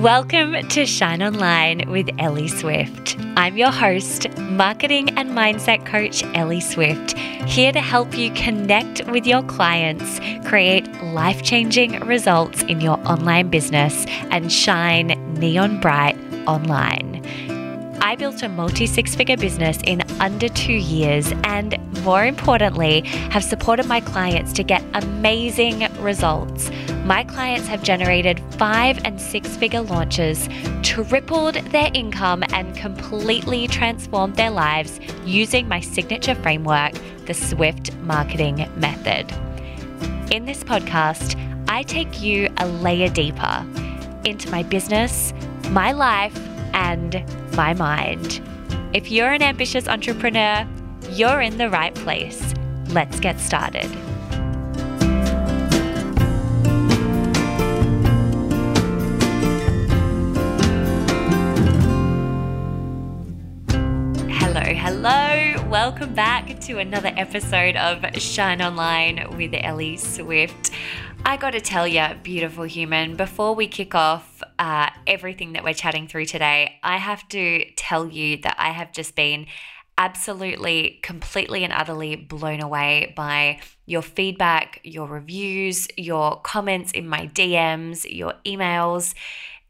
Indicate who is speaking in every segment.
Speaker 1: Welcome to Shine Online with Ellie Swift. I'm your host, marketing and mindset coach Ellie Swift, here to help you connect with your clients, create life changing results in your online business, and shine neon bright online. I built a multi six figure business in under two years, and more importantly, have supported my clients to get amazing results. My clients have generated five and six figure launches, tripled their income, and completely transformed their lives using my signature framework, the Swift Marketing Method. In this podcast, I take you a layer deeper into my business, my life, and my mind. If you're an ambitious entrepreneur, you're in the right place. Let's get started. Hello, hello. Welcome back to another episode of Shine Online with Ellie Swift. I got to tell you, beautiful human, before we kick off uh, everything that we're chatting through today, I have to tell you that I have just been absolutely, completely, and utterly blown away by your feedback, your reviews, your comments in my DMs, your emails,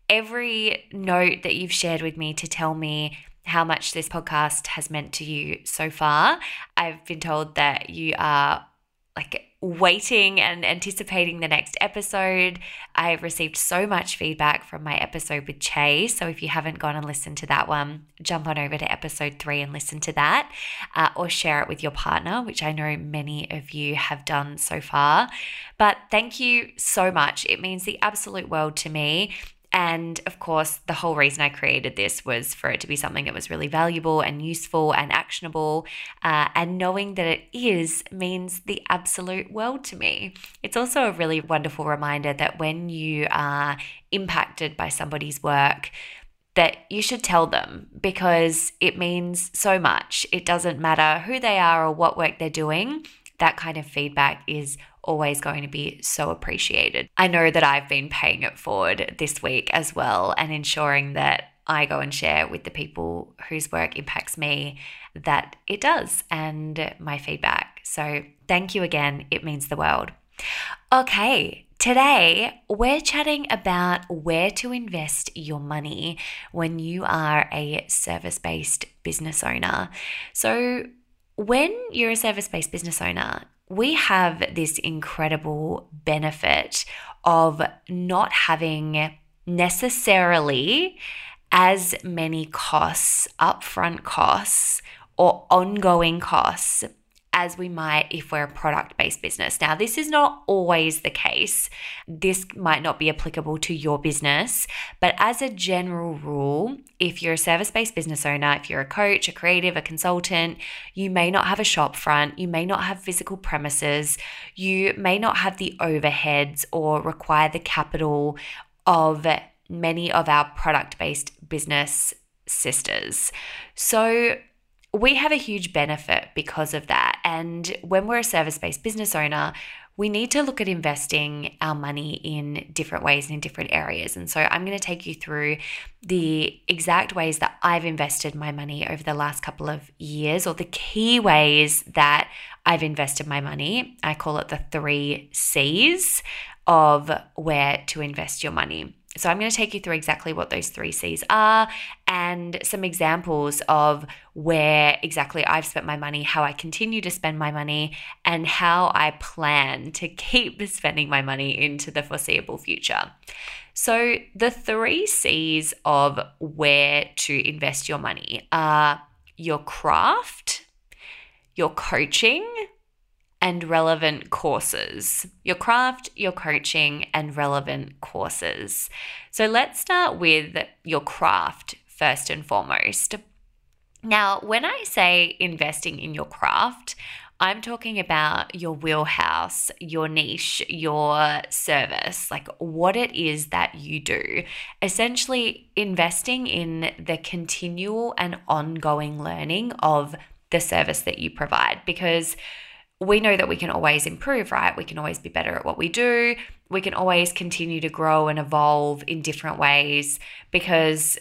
Speaker 1: every note that you've shared with me to tell me how much this podcast has meant to you so far. I've been told that you are like waiting and anticipating the next episode. I've received so much feedback from my episode with Che. So if you haven't gone and listened to that one, jump on over to episode three and listen to that, uh, or share it with your partner, which I know many of you have done so far. But thank you so much. It means the absolute world to me. And of course, the whole reason I created this was for it to be something that was really valuable and useful and actionable. Uh, and knowing that it is means the absolute world to me. It's also a really wonderful reminder that when you are impacted by somebody's work, that you should tell them because it means so much. It doesn't matter who they are or what work they're doing. That kind of feedback is always going to be so appreciated. I know that I've been paying it forward this week as well and ensuring that I go and share with the people whose work impacts me that it does and my feedback. So thank you again. It means the world. Okay, Today, we're chatting about where to invest your money when you are a service based business owner. So, when you're a service based business owner, we have this incredible benefit of not having necessarily as many costs, upfront costs, or ongoing costs as we might if we're a product based business. Now, this is not always the case. This might not be applicable to your business, but as a general rule, if you're a service based business owner, if you're a coach, a creative, a consultant, you may not have a shop front, you may not have physical premises, you may not have the overheads or require the capital of many of our product based business sisters. So, we have a huge benefit because of that. And when we're a service based business owner, we need to look at investing our money in different ways and in different areas. And so I'm going to take you through the exact ways that I've invested my money over the last couple of years, or the key ways that I've invested my money. I call it the three C's of where to invest your money. So, I'm going to take you through exactly what those three C's are and some examples of where exactly I've spent my money, how I continue to spend my money, and how I plan to keep spending my money into the foreseeable future. So, the three C's of where to invest your money are your craft, your coaching, and relevant courses. Your craft, your coaching, and relevant courses. So let's start with your craft first and foremost. Now, when I say investing in your craft, I'm talking about your wheelhouse, your niche, your service, like what it is that you do. Essentially, investing in the continual and ongoing learning of the service that you provide because we know that we can always improve, right? We can always be better at what we do. we can always continue to grow and evolve in different ways because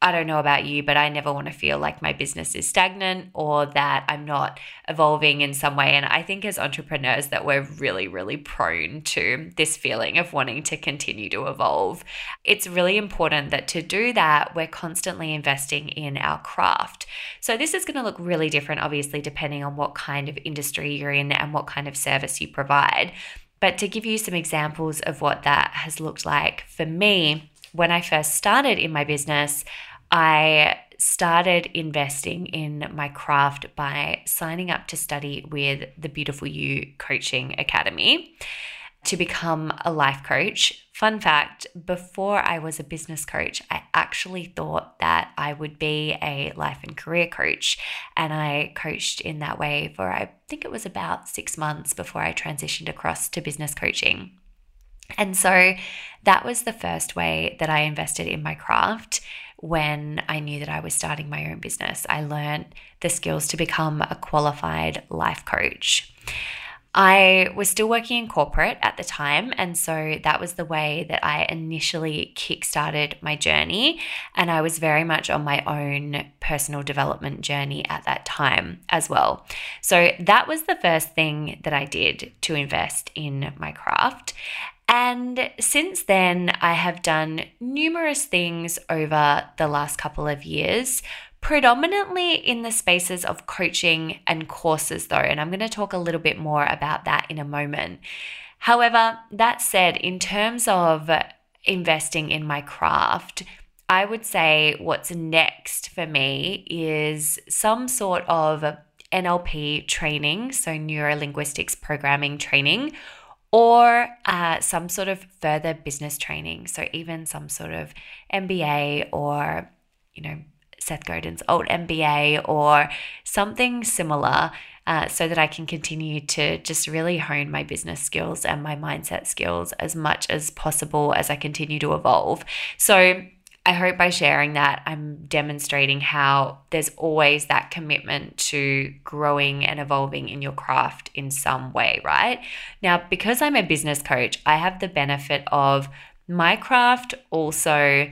Speaker 1: I don't know about you, but I never want to feel like my business is stagnant or that I'm not evolving in some way. And I think as entrepreneurs that we're really, really prone to this feeling of wanting to continue to evolve. It's really important that to do that, we're constantly investing in our craft. So this is going to look really different, obviously, depending on what kind of industry you're in and what kind of service you provide. But to give you some examples of what that has looked like for me, when I first started in my business, I started investing in my craft by signing up to study with the Beautiful You Coaching Academy to become a life coach. Fun fact before I was a business coach, I actually thought that I would be a life and career coach. And I coached in that way for, I think it was about six months before I transitioned across to business coaching. And so that was the first way that I invested in my craft when I knew that I was starting my own business. I learned the skills to become a qualified life coach. I was still working in corporate at the time, and so that was the way that I initially kickstarted my journey. And I was very much on my own personal development journey at that time as well. So that was the first thing that I did to invest in my craft. And since then, I have done numerous things over the last couple of years, predominantly in the spaces of coaching and courses, though. And I'm going to talk a little bit more about that in a moment. However, that said, in terms of investing in my craft, I would say what's next for me is some sort of NLP training, so neuro linguistics programming training or uh, some sort of further business training. So even some sort of MBA or, you know, Seth Godin's altMBA or something similar uh, so that I can continue to just really hone my business skills and my mindset skills as much as possible as I continue to evolve. So I hope by sharing that, I'm demonstrating how there's always that commitment to growing and evolving in your craft in some way, right? Now, because I'm a business coach, I have the benefit of my craft also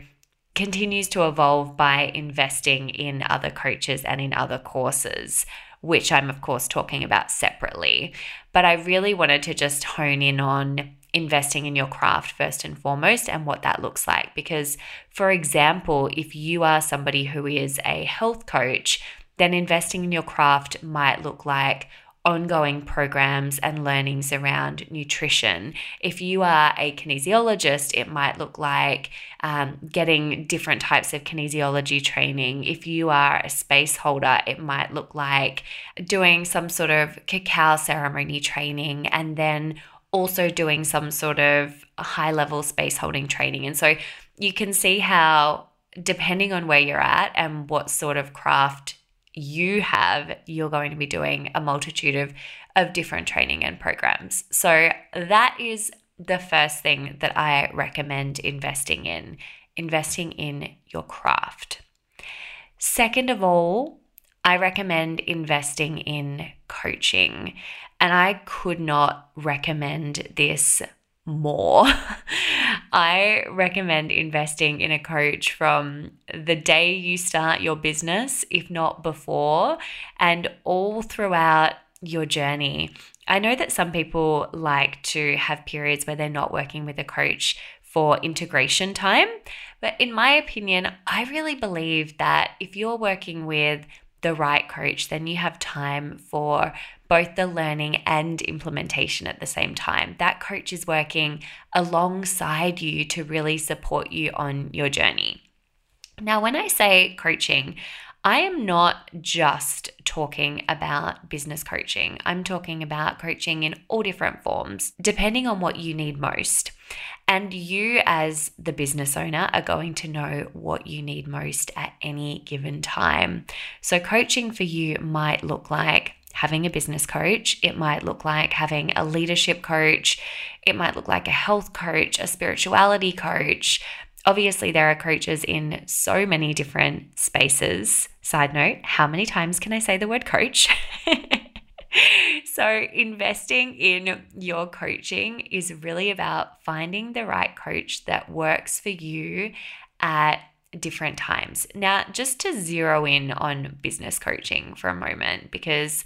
Speaker 1: continues to evolve by investing in other coaches and in other courses, which I'm, of course, talking about separately. But I really wanted to just hone in on investing in your craft first and foremost and what that looks like. Because, for example, if you are somebody who is a health coach, then investing in your craft might look like ongoing programs and learnings around nutrition. If you are a kinesiologist, it might look like um, getting different types of kinesiology training. If you are a space holder, it might look like doing some sort of cacao ceremony training and then also doing some sort of high level space holding training. And so you can see how, depending on where you're at and what sort of craft you have, you're going to be doing a multitude of, of different training and programs. So that is the first thing that I recommend investing in investing in your craft. Second of all, I recommend investing in coaching. And I could not recommend this more. I recommend investing in a coach from the day you start your business, if not before, and all throughout your journey. I know that some people like to have periods where they're not working with a coach for integration time, but in my opinion, I really believe that if you're working with the right coach, then you have time for both the learning and implementation at the same time. That coach is working alongside you to really support you on your journey. Now, when I say coaching, I am not just talking about business coaching. I'm talking about coaching in all different forms, depending on what you need most. And you, as the business owner, are going to know what you need most at any given time. So, coaching for you might look like having a business coach, it might look like having a leadership coach, it might look like a health coach, a spirituality coach. Obviously, there are coaches in so many different spaces. Side note, how many times can I say the word coach? so, investing in your coaching is really about finding the right coach that works for you at different times. Now, just to zero in on business coaching for a moment, because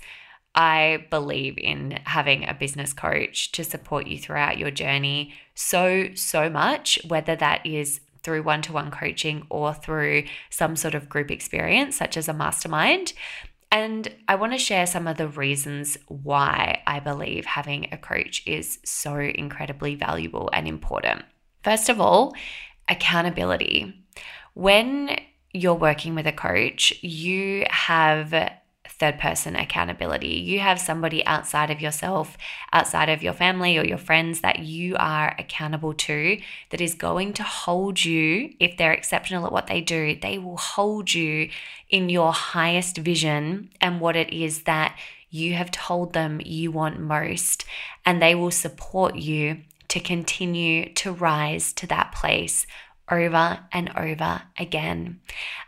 Speaker 1: I believe in having a business coach to support you throughout your journey so, so much, whether that is through one to one coaching or through some sort of group experience, such as a mastermind. And I want to share some of the reasons why I believe having a coach is so incredibly valuable and important. First of all, accountability. When you're working with a coach, you have third person accountability. You have somebody outside of yourself, outside of your family or your friends that you are accountable to that is going to hold you, if they're exceptional at what they do, they will hold you in your highest vision and what it is that you have told them you want most. And they will support you to continue to rise to that place over and over again.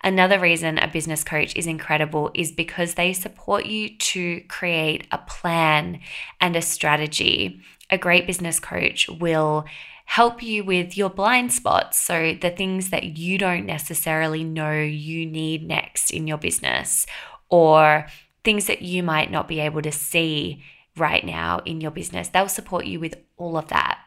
Speaker 1: Another reason a business coach is incredible is because they support you to create a plan and a strategy. A great business coach will help you with your blind spots. So, the things that you don't necessarily know you need next in your business, or things that you might not be able to see right now in your business. They'll support you with all of that.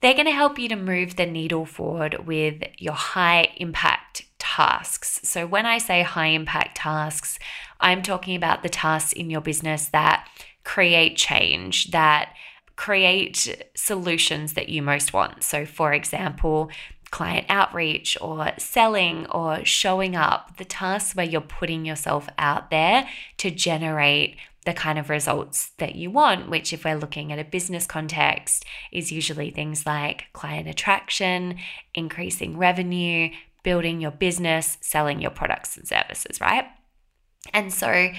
Speaker 1: They're going to help you to move the needle forward with your high impact tasks. So, when I say high impact tasks, I'm talking about the tasks in your business that create change, that create solutions that you most want. So, for example, client outreach or selling or showing up, the tasks where you're putting yourself out there to generate the kind of results that you want, which, if we're looking at a business context, is usually things like client attraction, increasing revenue, building your business, selling your products and services, right? And so,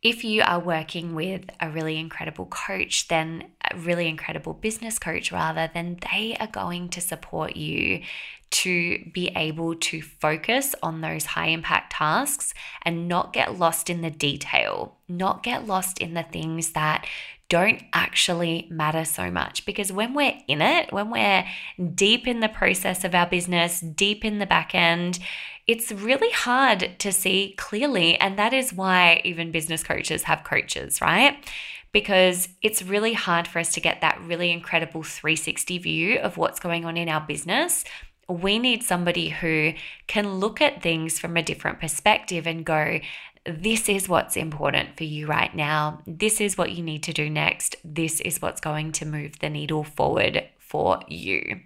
Speaker 1: if you are working with a really incredible coach, then a really incredible business coach, rather, then they are going to support you to be able to focus on those high impact tasks and not get lost in the detail, not get lost in the things that don't actually matter so much. Because when we're in it, when we're deep in the process of our business, deep in the back end, it's really hard to see clearly. And that is why even business coaches have coaches, right? Because it's really hard for us to get that really incredible 360 view of what's going on in our business we need somebody who can look at things from a different perspective and go, this is what's important for you right now. This is what you need to do next. This is what's going to move the needle forward for you.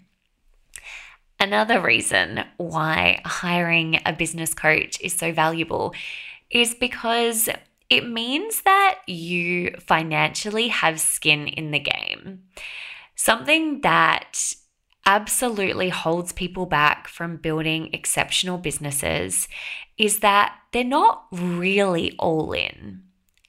Speaker 1: Another reason why hiring a business coach is so valuable is because it means that you financially have skin in the game. Something that absolutely holds people back from building exceptional businesses is that they're not really all in.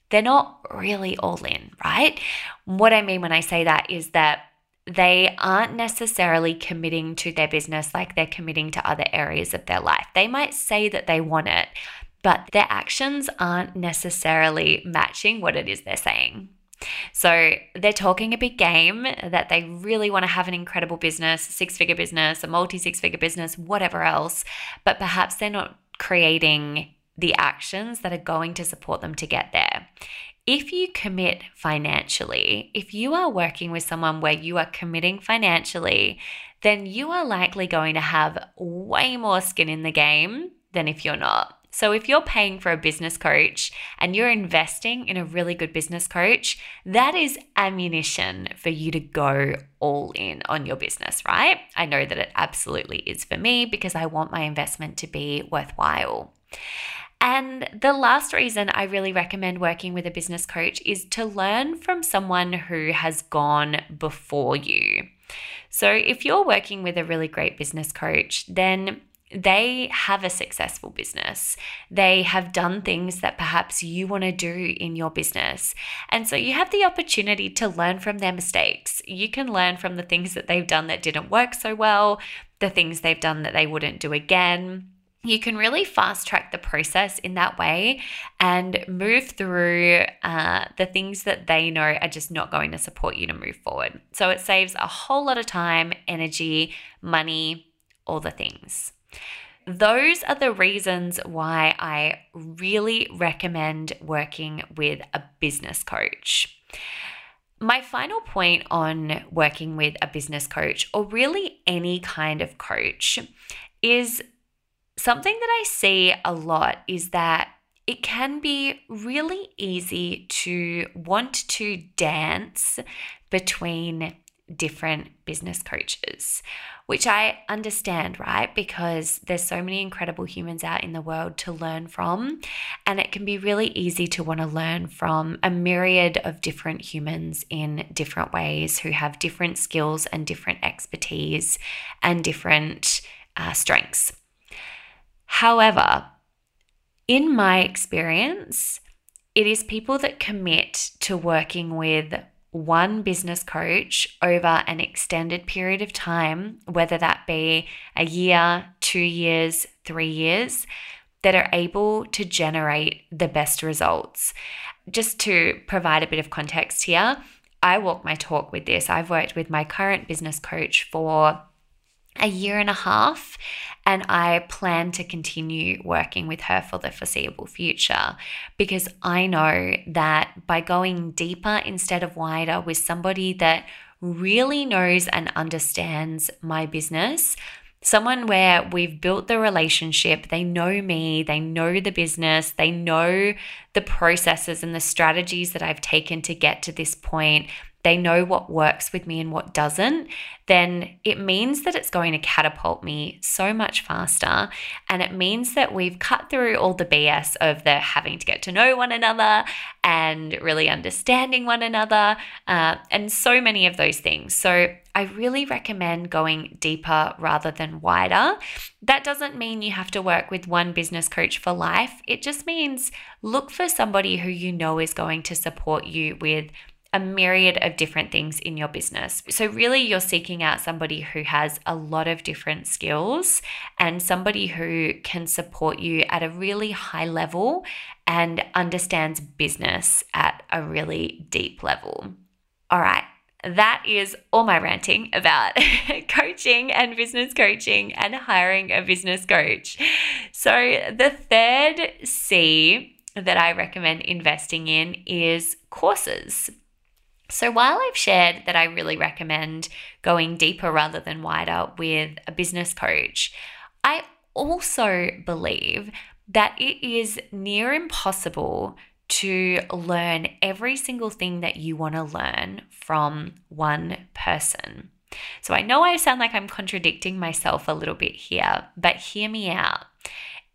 Speaker 1: They're not really all in, right? What I mean when I say that is that they aren't necessarily committing to their business like they're committing to other areas of their life. They might say that they want it, but their actions aren't necessarily matching what it is they're saying. So they're talking a big game that they really want to have an incredible business, six figure business, a multi six figure business, whatever else, but perhaps they're not creating the actions that are going to support them to get there. If you commit financially, if you are working with someone where you are committing financially, then you are likely going to have way more skin in the game than if you're not. So, if you're paying for a business coach and you're investing in a really good business coach, that is ammunition for you to go all in on your business, right? I know that it absolutely is for me because I want my investment to be worthwhile. And the last reason I really recommend working with a business coach is to learn from someone who has gone before you. So, if you're working with a really great business coach, then they have a successful business. They have done things that perhaps you want to do in your business. And so you have the opportunity to learn from their mistakes. You can learn from the things that they've done that didn't work so well, the things they've done that they wouldn't do again. you can really fast track the process in that way and move through uh, the things that they know are just not going to support you to move forward. So it saves a whole lot of time, energy, money, all the things. Those are the reasons why I really recommend working with a business coach. My final point on working with a business coach, or really any kind of coach, is something that I see a lot is that it can be really easy to want to dance between different business coaches, which I understand, right? Because there's so many incredible humans out in the world to learn from. And it can be really easy to want to learn from a myriad of different humans in different ways who have different skills and different expertise and different uh, strengths. However, in my experience, it is people that commit to working with one business coach over an extended period of time, whether that be a year, two years, three years, that are able to generate the best results. Just to provide a bit of context here, I walk my talk with this. I've worked with my current business coach for a year and a half, and I plan to continue working with her for the foreseeable future because I know that by going deeper instead of wider with somebody that really knows and understands my business, someone where we've built the relationship, they know me, they know the business, they know the processes and the strategies that I've taken to get to this point they know what works with me and what doesn't, then it means that it's going to catapult me so much faster. And it means that we've cut through all the BS of the having to get to know one another and really understanding one another uh, and so many of those things. So I really recommend going deeper rather than wider. That doesn't mean you have to work with one business coach for life. It just means look for somebody who you know is going to support you with a myriad of different things in your business. So, really, you're seeking out somebody who has a lot of different skills and somebody who can support you at a really high level and understands business at a really deep level. All right. That is all my ranting about coaching and business coaching and hiring a business coach. So, the third C that I recommend investing in is courses. So, while I've shared that I really recommend going deeper rather than wider with a business coach, I also believe that it is near impossible to learn every single thing that you want to learn from one person. So, I know I sound like I'm contradicting myself a little bit here, but hear me out.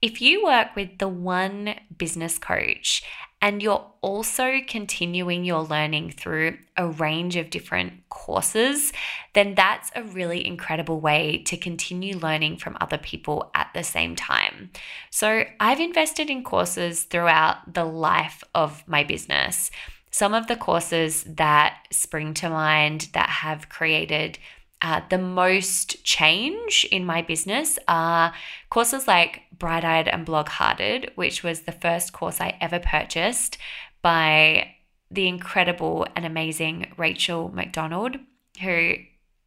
Speaker 1: If you work with the one business coach and you're also continuing your learning through a range of different courses, then that's a really incredible way to continue learning from other people at the same time. So, I've invested in courses throughout the life of my business. Some of the courses that spring to mind that have created uh, the most change in my business are courses like Bright Eyed and Blog Hearted, which was the first course I ever purchased by the incredible and amazing Rachel McDonald, who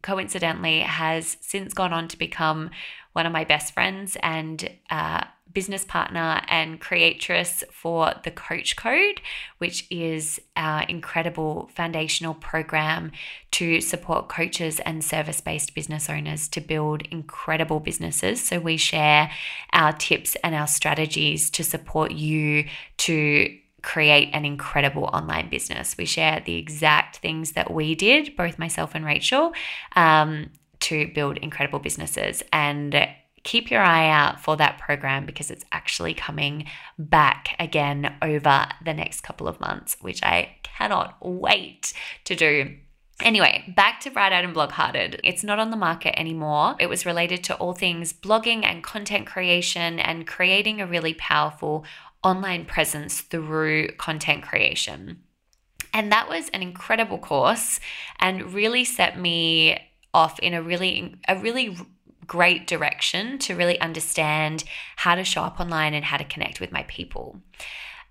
Speaker 1: coincidentally has since gone on to become one of my best friends and uh, business partner and creatress for the Coach Code, which is our incredible foundational program to support coaches and service based business owners to build incredible businesses. So, we share our tips and our strategies to support you to create an incredible online business. We share the exact things that we did, both myself and Rachel, um, to build incredible businesses. And keep your eye out for that program because it's actually coming back again over the next couple of months, which I cannot wait to do. Anyway, back to Bright Eyed and Blog Hearted. It's not on the market anymore. It was related to all things blogging and content creation and creating a really powerful online presence through content creation. And that was an incredible course and really set me off in a really a really great direction to really understand how to show up online and how to connect with my people.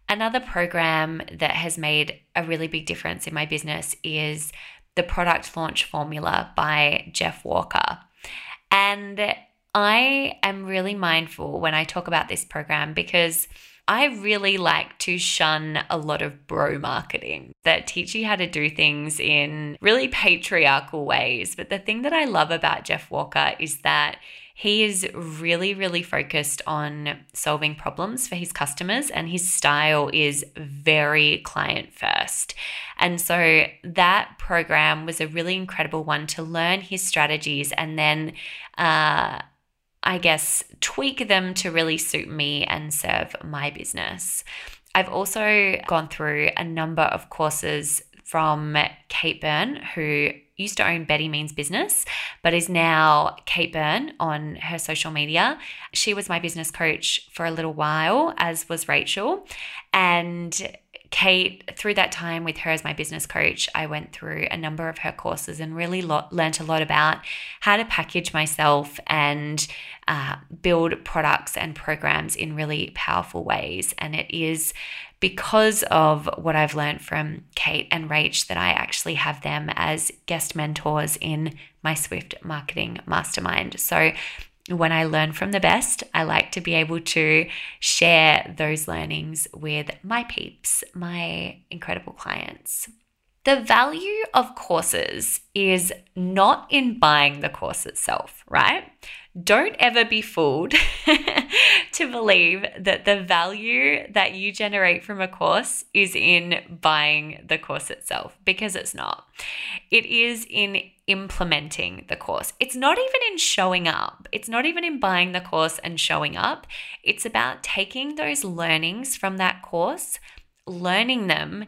Speaker 1: Another program that has made a really big difference in my business is the Product Launch Formula by Jeff Walker. And I am really mindful when I talk about this program because I really like to shun a lot of bro marketing that teach you how to do things in really patriarchal ways. But the thing that I love about Jeff Walker is that he is really, really focused on solving problems for his customers, and his style is very client first. And so that program was a really incredible one to learn his strategies and then uh, I guess, tweak them to really suit me and serve my business. I've also gone through a number of courses from Kate Byrne, who used to own Betty Means Business, but is now Kate Byrne on her social media. She was my business coach for a little while, as was Rachel. And Kate, through that time with her as my business coach, I went through a number of her courses and really lo- learned a lot about how to package myself and uh, build products and programs in really powerful ways. And it is because of what I've learned from Kate and Rach that I actually have them as guest mentors in my Swift Marketing Mastermind. So when I learn from the best, I like to be able to share those learnings with my peeps, my incredible clients. The value of courses is not in buying the course itself, right? Don't ever be fooled to believe that the value that you generate from a course is in buying the course itself because it's not. It is in implementing the course. It's not even in showing up. It's not even in buying the course and showing up. It's about taking those learnings from that course, learning them,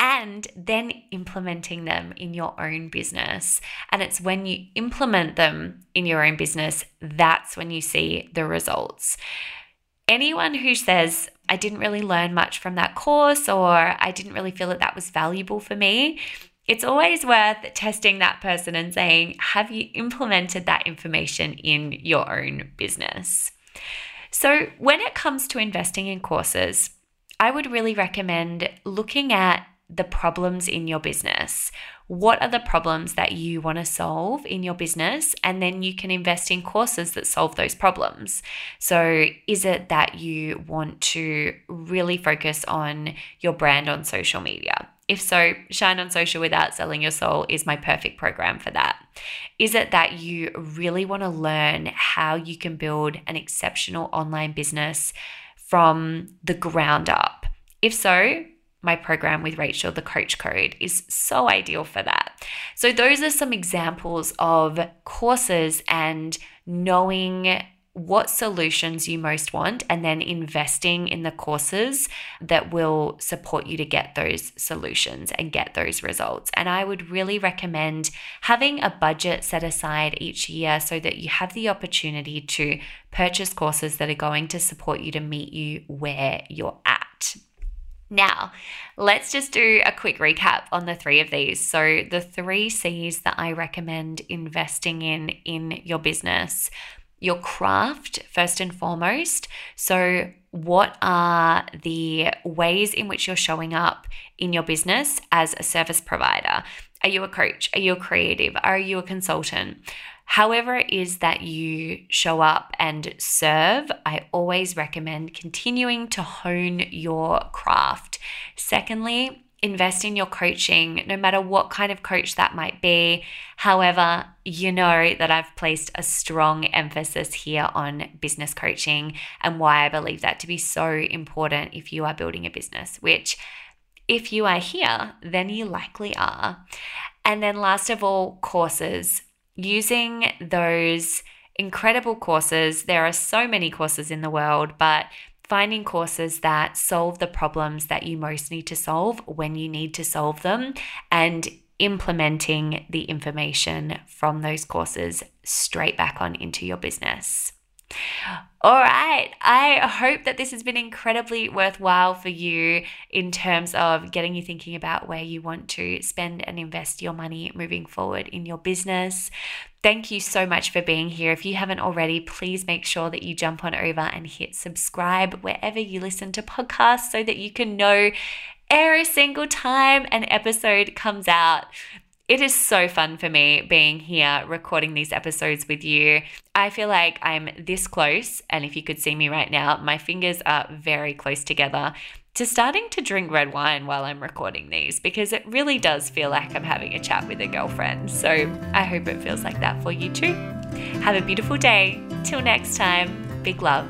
Speaker 1: and then implementing them in your own business. And it's when you implement them in your own business, that's when you see the results. Anyone who says, I didn't really learn much from that course, or I didn't really feel that that was valuable for me, it's always worth testing that person and saying, Have you implemented that information in your own business? So, when it comes to investing in courses, I would really recommend looking at the problems in your business. What are the problems that you want to solve in your business? And then you can invest in courses that solve those problems. So, is it that you want to really focus on your brand on social media? If so, Shine on Social Without Selling Your Soul is my perfect program for that. Is it that you really want to learn how you can build an exceptional online business from the ground up? If so, my program with Rachel, the Coach Code, is so ideal for that. So, those are some examples of courses and knowing what solutions you most want and then investing in the courses that will support you to get those solutions and get those results. And I would really recommend having a budget set aside each year so that you have the opportunity to purchase courses that are going to support you to meet you where you're at. Now, let's just do a quick recap on the three of these. So, the three C's that I recommend investing in in your business your craft first and foremost. So, what are the ways in which you're showing up in your business as a service provider? Are you a coach? Are you a creative? Are you a consultant? However, it is that you show up and serve, I always recommend continuing to hone your craft. Secondly, invest in your coaching, no matter what kind of coach that might be. However, you know that I've placed a strong emphasis here on business coaching and why I believe that to be so important if you are building a business, which if you are here, then you likely are. And then, last of all, courses. Using those incredible courses. There are so many courses in the world, but finding courses that solve the problems that you most need to solve when you need to solve them, and implementing the information from those courses straight back on into your business. All right. I hope that this has been incredibly worthwhile for you in terms of getting you thinking about where you want to spend and invest your money moving forward in your business. Thank you so much for being here. If you haven't already, please make sure that you jump on over and hit subscribe wherever you listen to podcasts so that you can know every single time an episode comes out. It is so fun for me being here recording these episodes with you. I feel like I'm this close, and if you could see me right now, my fingers are very close together to starting to drink red wine while I'm recording these because it really does feel like I'm having a chat with a girlfriend. So I hope it feels like that for you too. Have a beautiful day. Till next time, big love.